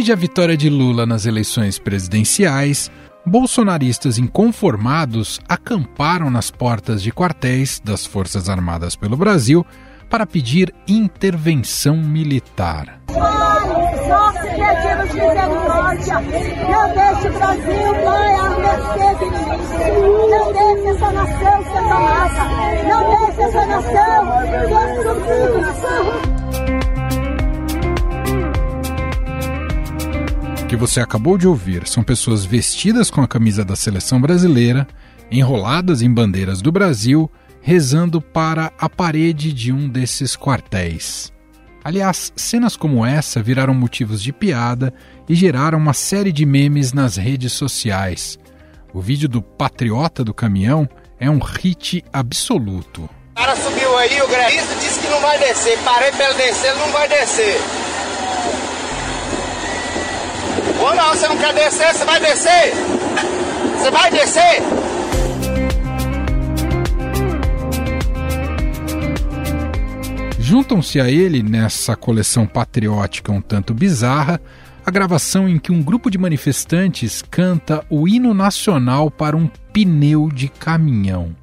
Desde a vitória de Lula nas eleições presidenciais, bolsonaristas inconformados acamparam nas portas de quartéis das Forças Armadas pelo Brasil para pedir intervenção militar. Não deixe essa nação ser. Não deixe essa nação ser. Que você acabou de ouvir são pessoas vestidas com a camisa da seleção brasileira, enroladas em bandeiras do Brasil, rezando para a parede de um desses quartéis. Aliás, cenas como essa viraram motivos de piada e geraram uma série de memes nas redes sociais. O vídeo do patriota do caminhão é um hit absoluto. O cara subiu aí, o grevista disse que não vai descer. Parei para ele descer, ele não vai descer. Ou não, você não quer descer, você vai descer? Você vai descer? Juntam-se a ele, nessa coleção patriótica um tanto bizarra, a gravação em que um grupo de manifestantes canta o hino nacional para um pneu de caminhão.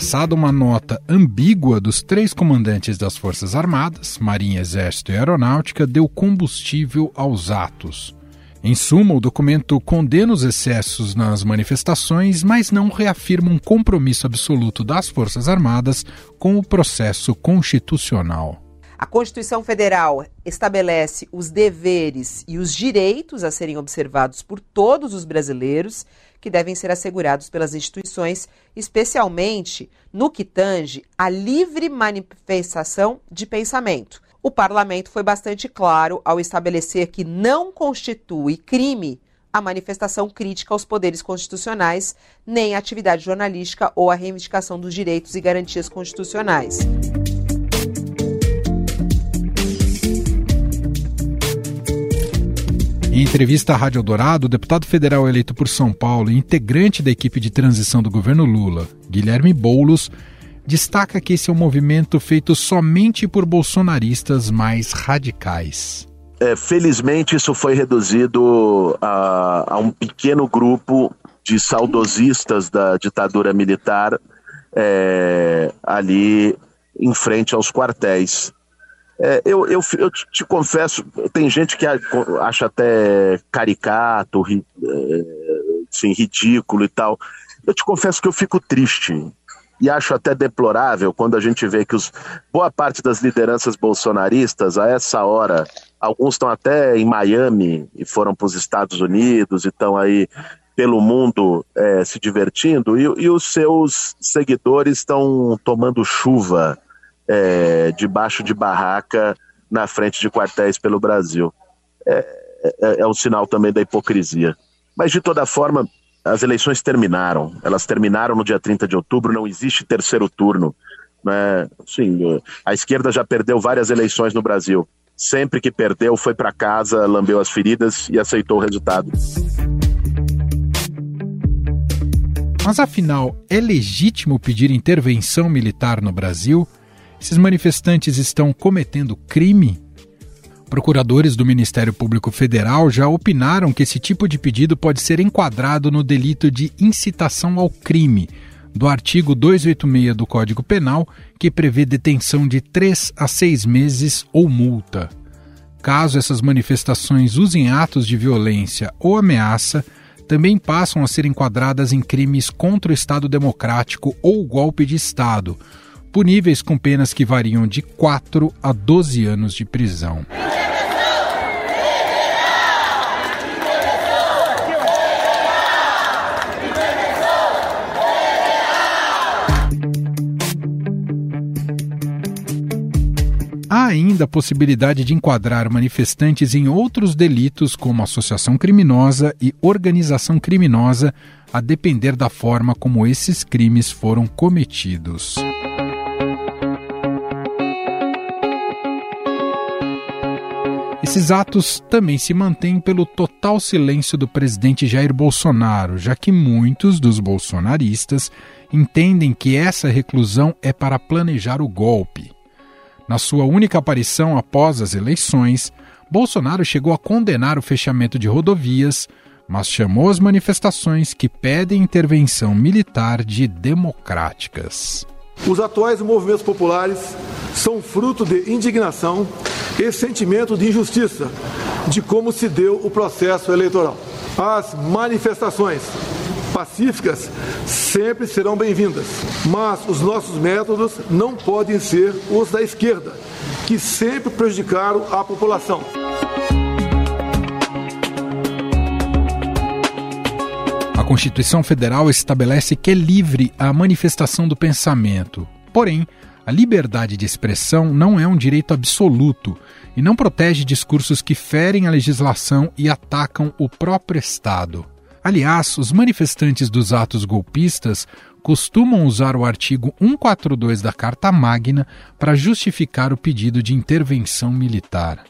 Passada, uma nota ambígua dos três comandantes das Forças Armadas, Marinha, Exército e Aeronáutica, deu combustível aos atos. Em suma, o documento condena os excessos nas manifestações, mas não reafirma um compromisso absoluto das Forças Armadas com o processo constitucional. A Constituição Federal estabelece os deveres e os direitos a serem observados por todos os brasileiros, que devem ser assegurados pelas instituições, especialmente no que tange à livre manifestação de pensamento. O parlamento foi bastante claro ao estabelecer que não constitui crime a manifestação crítica aos poderes constitucionais, nem a atividade jornalística ou a reivindicação dos direitos e garantias constitucionais. Em entrevista à Rádio Dourado, o deputado federal eleito por São Paulo e integrante da equipe de transição do governo Lula, Guilherme Boulos, destaca que esse é um movimento feito somente por bolsonaristas mais radicais. É, felizmente, isso foi reduzido a, a, um pequeno grupo de saudosistas da ditadura militar é, ali em frente aos quartéis. É, eu, eu, eu, te confesso, tem gente que acha até caricato, ri, assim, ridículo e tal. Eu te confesso que eu fico triste e acho até deplorável quando a gente vê que os, boa parte das lideranças bolsonaristas, a essa hora, alguns estão até em Miami e foram para os Estados Unidos e estão aí pelo mundo é, se divertindo, e, e os seus seguidores estão tomando chuva é, debaixo de barraca na frente de quartéis pelo Brasil. É, é, é um sinal também da hipocrisia. Mas, de toda forma, as eleições terminaram. Elas terminaram no dia 30 de outubro, não existe terceiro turno. Né? Sim, a esquerda já perdeu várias eleições no Brasil. Sempre que perdeu, foi para casa, lambeu as feridas e aceitou o resultado. Mas afinal, é legítimo pedir intervenção militar no Brasil? Esses manifestantes estão cometendo crime? Procuradores do Ministério Público Federal já opinaram que esse tipo de pedido pode ser enquadrado no delito de incitação ao crime, do artigo 286 do Código Penal, que prevê detenção de três a seis meses ou multa. Caso essas manifestações usem atos de violência ou ameaça, também passam a ser enquadradas em crimes contra o Estado Democrático ou golpe de Estado, puníveis com penas que variam de 4 a 12 anos de prisão. Ainda a possibilidade de enquadrar manifestantes em outros delitos, como associação criminosa e organização criminosa, a depender da forma como esses crimes foram cometidos. Esses atos também se mantêm pelo total silêncio do presidente Jair Bolsonaro, já que muitos dos bolsonaristas entendem que essa reclusão é para planejar o golpe. Na sua única aparição após as eleições, Bolsonaro chegou a condenar o fechamento de rodovias, mas chamou as manifestações que pedem intervenção militar de democráticas. Os atuais movimentos populares são fruto de indignação e sentimento de injustiça de como se deu o processo eleitoral. As manifestações pacíficas sempre serão bem-vindas, mas os nossos métodos não podem ser os da esquerda, que sempre prejudicaram a população. A Constituição Federal estabelece que é livre a manifestação do pensamento. Porém, a liberdade de expressão não é um direito absoluto e não protege discursos que ferem a legislação e atacam o próprio Estado. Aliás, os manifestantes dos atos golpistas costumam usar o artigo 142 da Carta Magna para justificar o pedido de intervenção militar.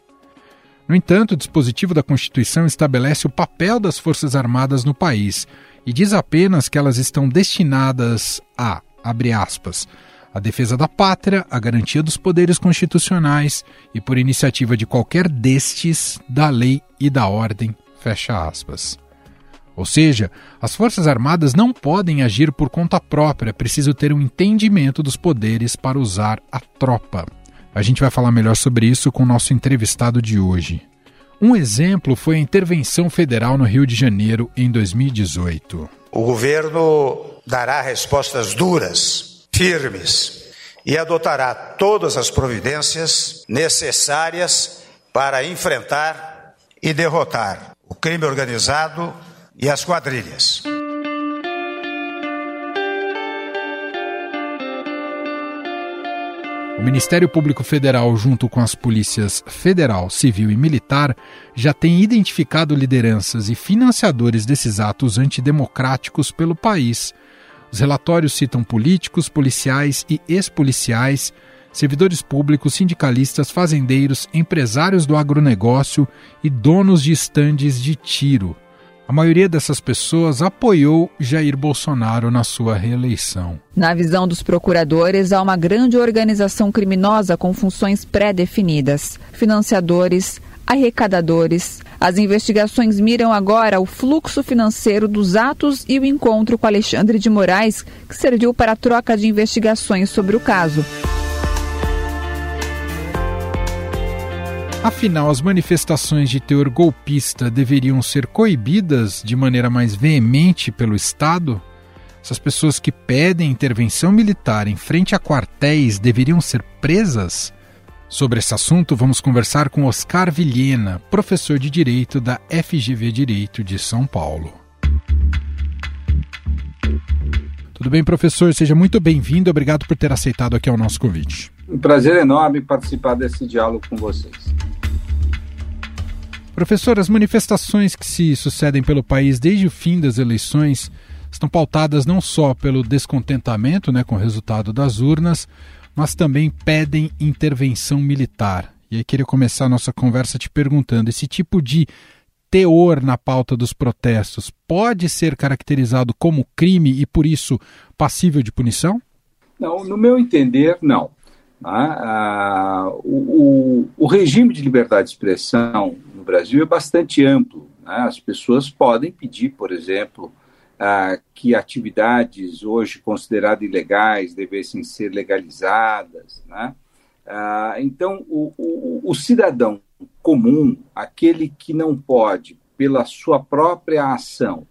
No entanto, o dispositivo da Constituição estabelece o papel das Forças Armadas no país e diz apenas que elas estão destinadas a, abre aspas, a defesa da pátria, a garantia dos poderes constitucionais e, por iniciativa de qualquer destes, da lei e da ordem, fecha aspas. Ou seja, as Forças Armadas não podem agir por conta própria, é preciso ter um entendimento dos poderes para usar a tropa. A gente vai falar melhor sobre isso com o nosso entrevistado de hoje. Um exemplo foi a intervenção federal no Rio de Janeiro em 2018. O governo dará respostas duras, firmes e adotará todas as providências necessárias para enfrentar e derrotar o crime organizado e as quadrilhas. O Ministério Público Federal, junto com as polícias federal, civil e militar, já tem identificado lideranças e financiadores desses atos antidemocráticos pelo país. Os relatórios citam políticos, policiais e ex-policiais, servidores públicos, sindicalistas, fazendeiros, empresários do agronegócio e donos de estandes de tiro. A maioria dessas pessoas apoiou Jair Bolsonaro na sua reeleição. Na visão dos procuradores, há uma grande organização criminosa com funções pré-definidas: financiadores, arrecadadores. As investigações miram agora o fluxo financeiro dos atos e o encontro com Alexandre de Moraes, que serviu para a troca de investigações sobre o caso. Afinal, as manifestações de teor golpista deveriam ser coibidas de maneira mais veemente pelo Estado? Essas pessoas que pedem intervenção militar em frente a quartéis deveriam ser presas? Sobre esse assunto, vamos conversar com Oscar Vilhena, professor de Direito da FGV Direito de São Paulo. Tudo bem, professor? Seja muito bem-vindo. Obrigado por ter aceitado aqui o nosso convite. Um prazer enorme participar desse diálogo com vocês. Professor, as manifestações que se sucedem pelo país desde o fim das eleições estão pautadas não só pelo descontentamento né, com o resultado das urnas, mas também pedem intervenção militar. E aí queria começar a nossa conversa te perguntando: esse tipo de teor na pauta dos protestos pode ser caracterizado como crime e, por isso, passível de punição? Não, no meu entender, não. Ah, o, o, o, regime de liberdade de expressão no Brasil é bastante amplo. Né? As pessoas podem pedir, por exemplo, ah, que atividades hoje consideradas ilegais devessem ser legalizadas. Né? Ah, então, o, o cidadão comum, aquele que não pode, pela sua própria ação,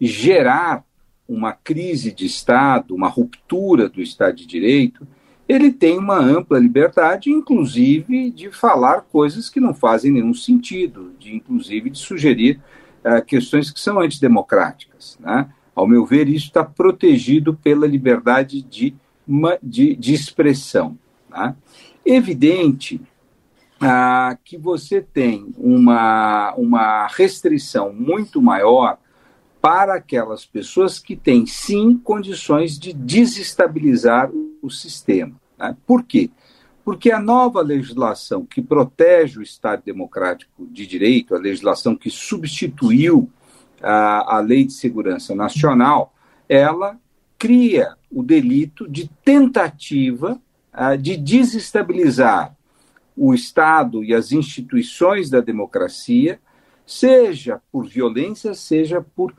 gerar uma crise de Estado, uma ruptura do Estado de Direito, ele tem uma ampla liberdade, inclusive de falar coisas que não fazem nenhum sentido, de inclusive de sugerir uh, questões que são antidemocráticas. Né? Ao meu ver, isso está protegido pela liberdade de, de, de expressão. Né? Evidente uh, que você tem uma, uma restrição muito maior para aquelas pessoas que têm, sim, condições de desestabilizar o sistema. Né? Por quê? Porque a nova legislação que protege o Estado Democrático de Direito, a legislação que substituiu a, a Lei de Segurança Nacional, ela cria o delito de tentativa uh, de desestabilizar o Estado e as instituições da democracia, seja por violência, seja por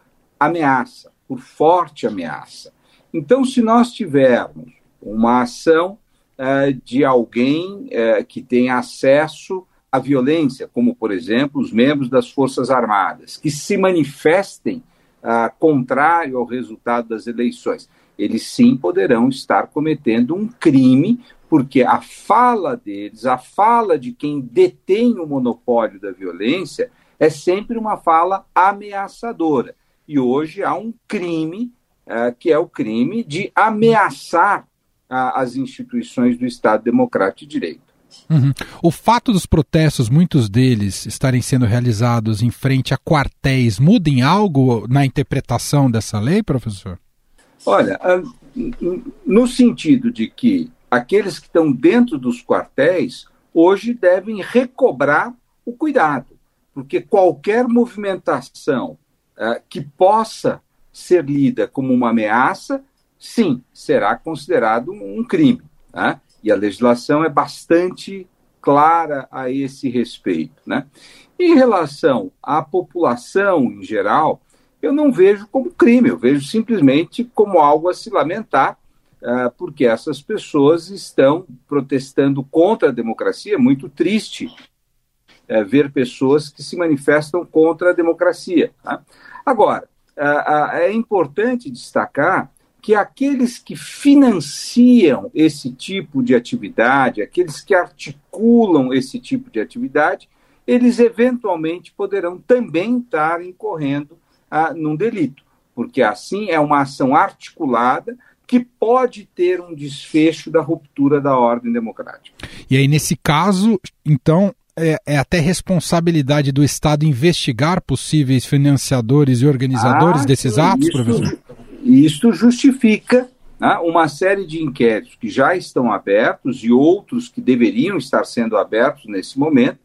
ameaça, por forte ameaça. Então, se nós tivermos uma ação uh, de alguém uh, que tem acesso à violência, como, por exemplo, os membros das Forças Armadas, que se manifestem uh, contrário ao resultado das eleições, eles sim poderão estar cometendo um crime, porque a fala deles, a fala de quem detém o monopólio da violência, é sempre uma fala ameaçadora. E hoje há um crime, uh, que é o crime de ameaçar as instituições do Estado Democrático de Direito. Uhum. O fato dos protestos, muitos deles, estarem sendo realizados em frente a quartéis, muda em algo na interpretação dessa lei, professor? Olha, no sentido de que aqueles que estão dentro dos quartéis hoje devem recobrar o cuidado, porque qualquer movimentação uh, que possa ser lida como uma ameaça, sim, será considerado um crime. Né? E a legislação é bastante clara a esse respeito. Né? Em relação à população em geral, eu não vejo como crime, eu vejo simplesmente como algo a se lamentar, uh, porque essas pessoas estão protestando contra a democracia. É muito triste uh, ver pessoas que se manifestam contra a democracia. Tá? Agora, uh, é importante destacar que aqueles que financiam esse tipo de atividade, aqueles que articulam esse tipo de atividade, eles eventualmente poderão também estar incorrendo ah, num delito, porque assim é uma ação articulada que pode ter um desfecho da ruptura da ordem democrática. E aí, nesse caso, então, é, é, até responsabilidade do Estado investigar possíveis financiadores e organizadores ah, desses atos, isso, professor? Isto justifica né, uma série de inquéritos que já estão abertos e outros que deveriam estar sendo abertos nesse momento,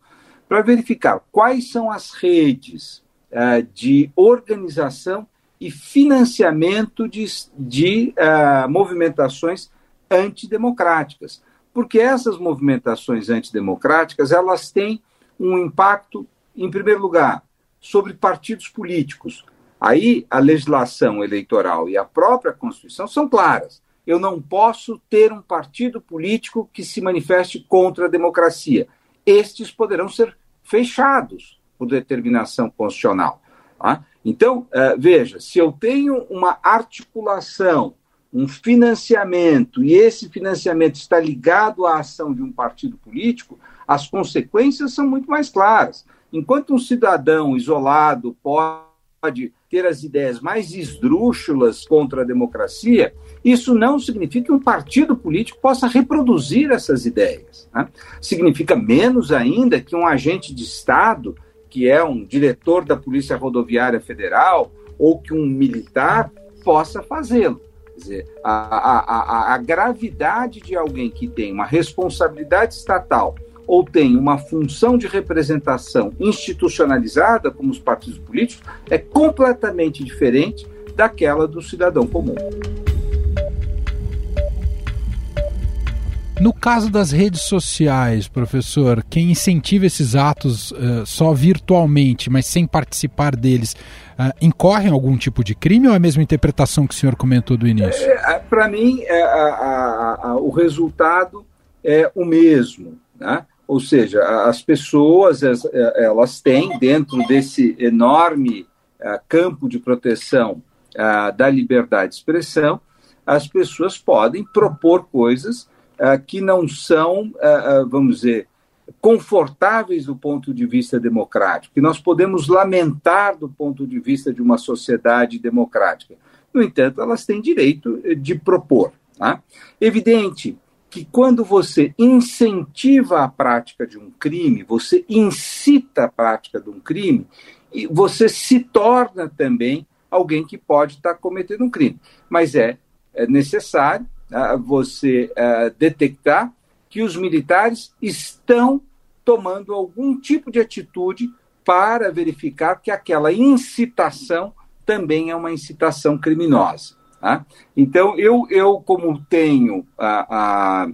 para verificar quais são as redes uh, de organização e financiamento de, de uh, movimentações antidemocráticas. Porque essas movimentações antidemocráticas elas têm um impacto, em primeiro lugar, sobre partidos políticos, Aí a legislação eleitoral e a própria Constituição são claras. Eu não posso ter um partido político que se manifeste contra a democracia. Estes poderão ser fechados por determinação constitucional. Tá? Então, uh, veja, se eu tenho uma articulação, um financiamento, e esse financiamento está ligado à ação de um partido político, as consequências são muito mais claras. Enquanto um cidadão isolado pode ter as ideias mais esdrúxulas contra a democracia, isso não significa que um partido político possa reproduzir essas ideias. Né? Significa menos ainda que um agente de Estado, que é um diretor da Polícia Rodoviária Federal, ou que um militar possa fazê-lo. Quer dizer, a, a, a, a gravidade de alguém que tem uma responsabilidade estatal ou tem uma função de representação institucionalizada, como os partidos políticos, é completamente diferente daquela do cidadão comum. No caso das redes sociais, professor, quem incentiva esses atos uh, só virtualmente, mas sem participar deles, uh, incorre em algum tipo de crime ou é a mesma interpretação que o senhor comentou do início? É, é Para mim, é, a, a, a, o resultado é o mesmo. Né? Ou seja, as pessoas é, elas têm dentro desse enorme é, campo de proteção é, da liberdade de expressão, as pessoas podem propor coisas que não são, vamos dizer, confortáveis do ponto de vista democrático, que nós podemos lamentar do ponto de vista de uma sociedade democrática. No entanto, elas têm direito de propor. Tá? Evidente que quando você incentiva a prática de um crime, você incita a prática de um crime, e você se torna também alguém que pode estar cometendo um crime. Mas é, é necessário uh, você uh, detectar que os militares estão tomando algum tipo de atitude para verificar que aquela incitação também é uma incitação criminosa. Tá? Então, eu, eu, como tenho a, a,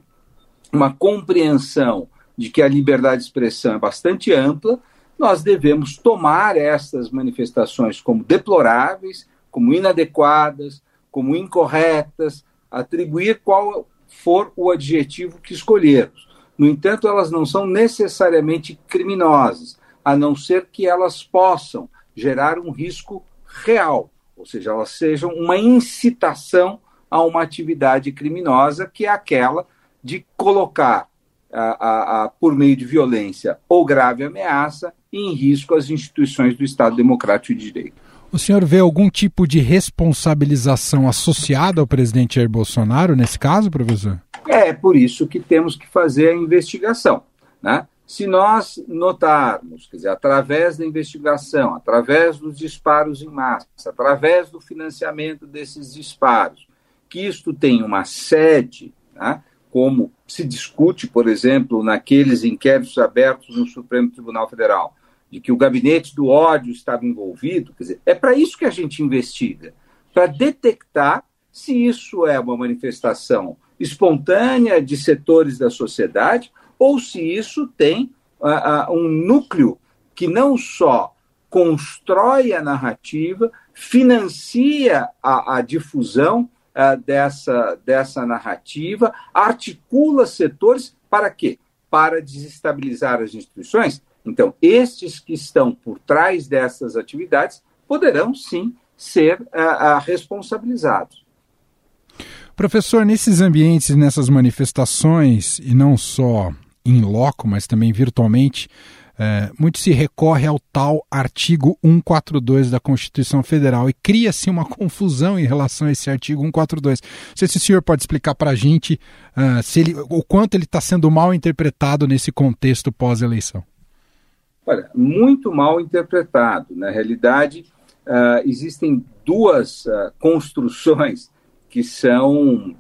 uma compreensão de que a liberdade de expressão é bastante ampla, nós devemos tomar essas manifestações como deploráveis, como inadequadas, como incorretas, atribuir qual for o adjetivo que escolhermos. No entanto, elas não são necessariamente criminosas, a não ser que elas possam gerar um risco real, ou seja, elas sejam uma incitação a uma atividade criminosa, que é aquela de colocar, a, a, a, por meio de violência ou grave ameaça, em risco as instituições do Estado Democrático de Direito. O senhor vê algum tipo de responsabilização associada ao presidente Jair Bolsonaro nesse caso, professor? É por isso que temos que fazer a investigação. Né? Se nós notarmos, quer dizer, através da investigação, através dos disparos em massa, através do financiamento desses disparos, que isto tem uma sede, né? como se discute, por exemplo, naqueles inquéritos abertos no Supremo Tribunal Federal, de que o gabinete do ódio estava envolvido, quer dizer, é para isso que a gente investiga, para detectar se isso é uma manifestação espontânea de setores da sociedade ou se isso tem uh, uh, um núcleo que não só constrói a narrativa, financia a, a difusão uh, dessa, dessa narrativa, articula setores para quê? Para desestabilizar as instituições então, estes que estão por trás dessas atividades poderão sim ser responsabilizados. Professor, nesses ambientes, nessas manifestações, e não só em loco, mas também virtualmente, é, muito se recorre ao tal artigo 142 da Constituição Federal e cria-se uma confusão em relação a esse artigo 142. Não sei se o senhor pode explicar para a gente uh, se ele, o quanto ele está sendo mal interpretado nesse contexto pós-eleição. Olha, muito mal interpretado. Na realidade, uh, existem duas uh, construções que são,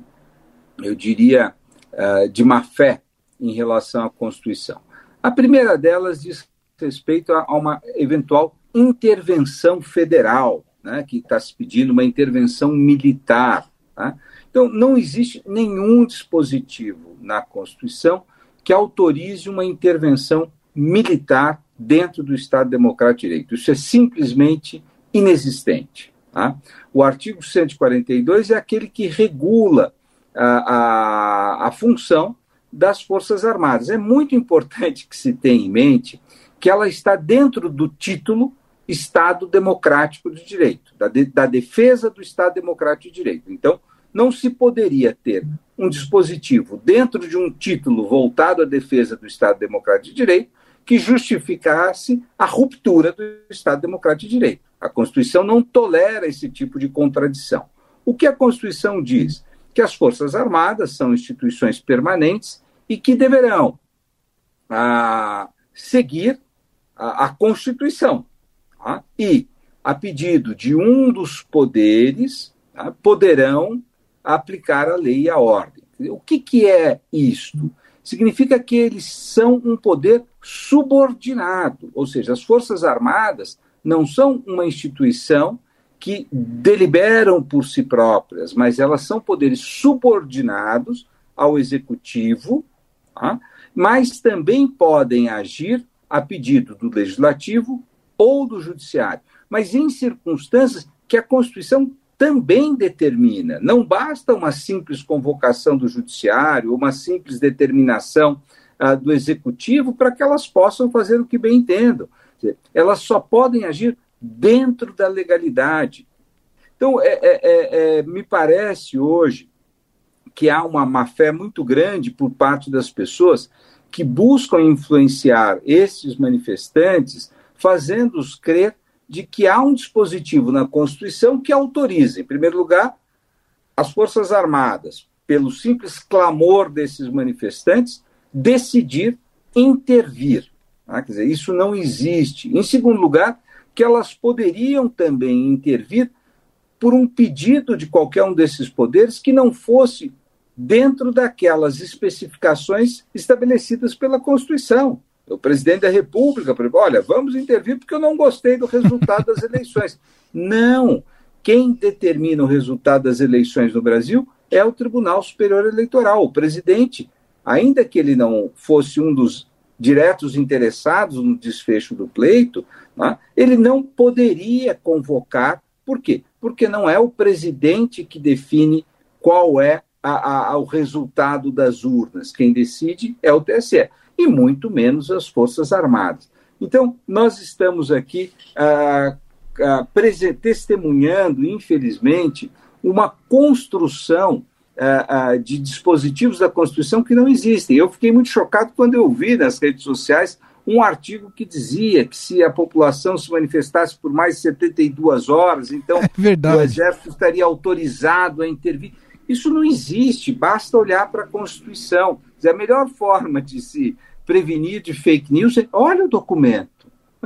eu diria, uh, de má fé em relação à Constituição. A primeira delas diz respeito a, a uma eventual intervenção federal, né, que está se pedindo uma intervenção militar. Tá? Então, não existe nenhum dispositivo na Constituição que autorize uma intervenção militar dentro do Estado Democrático de Direito. Isso é simplesmente inexistente. Tá? O artigo 142 é aquele que regula a, a, a função das Forças Armadas. É muito importante que se tenha em mente que ela está dentro do título Estado Democrático de Direito, da, de, da defesa do Estado Democrático de Direito. Então, não se poderia ter um dispositivo dentro de um título voltado à defesa do Estado Democrático de Direito que justificasse a ruptura do Estado Democrático de Direito. A Constituição não tolera esse tipo de contradição. O que a Constituição diz? Que as Forças Armadas são instituições permanentes e que deverão ah, seguir a, a Constituição. Tá? E, a pedido de um dos poderes, tá? poderão aplicar a lei e a ordem. O que, que é isto? significa que eles são um poder subordinado, ou seja, as Forças Armadas não são uma instituição que deliberam por si próprias, mas elas são poderes subordinados ao executivo, tá? mas também podem agir a pedido do legislativo ou do judiciário, mas em circunstâncias que a Constituição também determina. Não basta uma simples convocação do judiciário, uma simples determinação uh, do executivo para que elas possam fazer o que bem entendam. Elas só podem agir dentro da legalidade. Então, é, é, é, é, me parece hoje que há uma má fé muito grande por parte das pessoas que buscam influenciar esses manifestantes, fazendo-os crer de que há um dispositivo na Constituição que autoriza, em primeiro lugar, as Forças Armadas, pelo simples clamor desses manifestantes, decidir intervir. Ah, quer dizer, isso não existe. Em segundo lugar, que elas poderiam também intervir por um pedido de qualquer um desses poderes que não fosse dentro daquelas especificações estabelecidas pela Constituição. O presidente da República, olha, vamos intervir porque eu não gostei do resultado das eleições. Não! Quem determina o resultado das eleições no Brasil é o Tribunal Superior Eleitoral, o presidente. Ainda que ele não fosse um dos diretos interessados no desfecho do pleito, né, ele não poderia convocar. Por quê? Porque não é o presidente que define qual é a, a, o resultado das urnas. Quem decide é o TSE, e muito menos as Forças Armadas. Então, nós estamos aqui ah, ah, testemunhando, infelizmente, uma construção uh, uh, de dispositivos da Constituição que não existem. Eu fiquei muito chocado quando eu vi nas redes sociais um artigo que dizia que se a população se manifestasse por mais de 72 horas, então é o Exército estaria autorizado a intervir. Isso não existe, basta olhar para a Constituição. A melhor forma de se prevenir de fake news é olha o documento.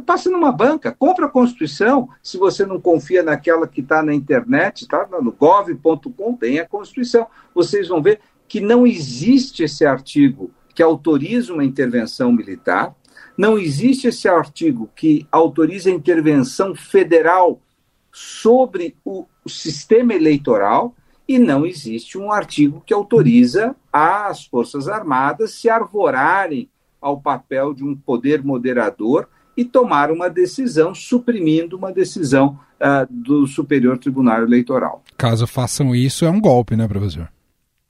Passa numa banca, compra a Constituição. Se você não confia naquela que está na internet, tá no gov.com, tem a Constituição. Vocês vão ver que não existe esse artigo que autoriza uma intervenção militar, não existe esse artigo que autoriza a intervenção federal sobre o, o sistema eleitoral e não existe um artigo que autoriza as Forças Armadas se arvorarem ao papel de um poder moderador e tomar uma decisão suprimindo uma decisão uh, do Superior Tribunal Eleitoral. Caso façam isso, é um golpe, né, professor?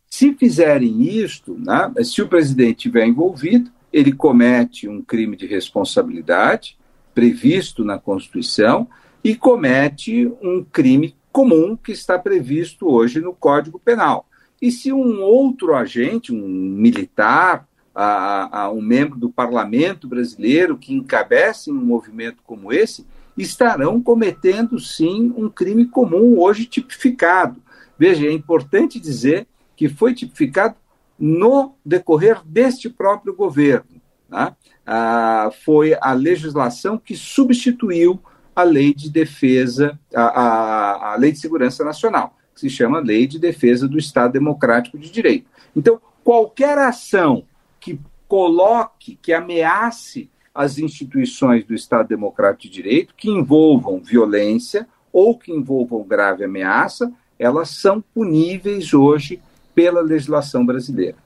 Se fizerem isto, né, se o presidente estiver envolvido, ele comete um crime de responsabilidade previsto na Constituição e comete um crime comum que está previsto hoje no Código Penal. E se um outro agente, um militar, a, a um membro do parlamento brasileiro que encabece um movimento como esse, estarão cometendo sim um crime comum hoje tipificado. Veja, é importante dizer que foi tipificado no decorrer deste próprio governo. Né? Ah, foi a legislação que substituiu a lei de defesa, a, a, a lei de segurança nacional, que se chama Lei de Defesa do Estado Democrático de Direito. Então, qualquer ação que coloque, que ameace as instituições do Estado Democrático de Direito, que envolvam violência ou que envolvam grave ameaça, elas são puníveis hoje pela legislação brasileira.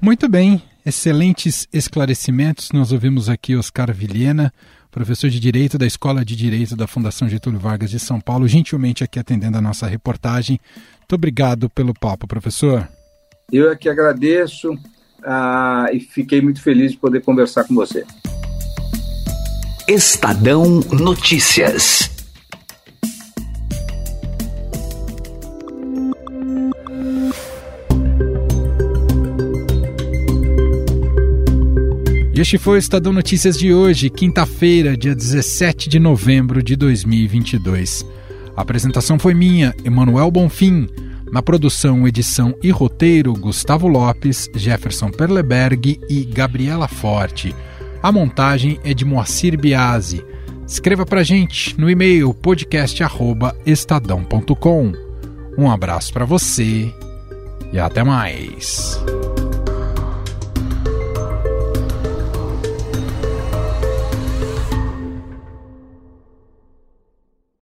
Muito bem, excelentes esclarecimentos. Nós ouvimos aqui Oscar Vilhena, professor de Direito da Escola de Direito da Fundação Getúlio Vargas de São Paulo, gentilmente aqui atendendo a nossa reportagem. Muito obrigado pelo papo, professor. Eu é que agradeço ah, e fiquei muito feliz de poder conversar com você. Estadão Notícias. E este foi o Estadão Notícias de hoje, quinta-feira, dia 17 de novembro de 2022. A apresentação foi minha, Emanuel Bonfim. Na produção, edição e roteiro, Gustavo Lopes, Jefferson Perleberg e Gabriela Forte. A montagem é de Moacir Biasi. Escreva pra gente no e-mail podcast@estadão.com. Um abraço para você e até mais.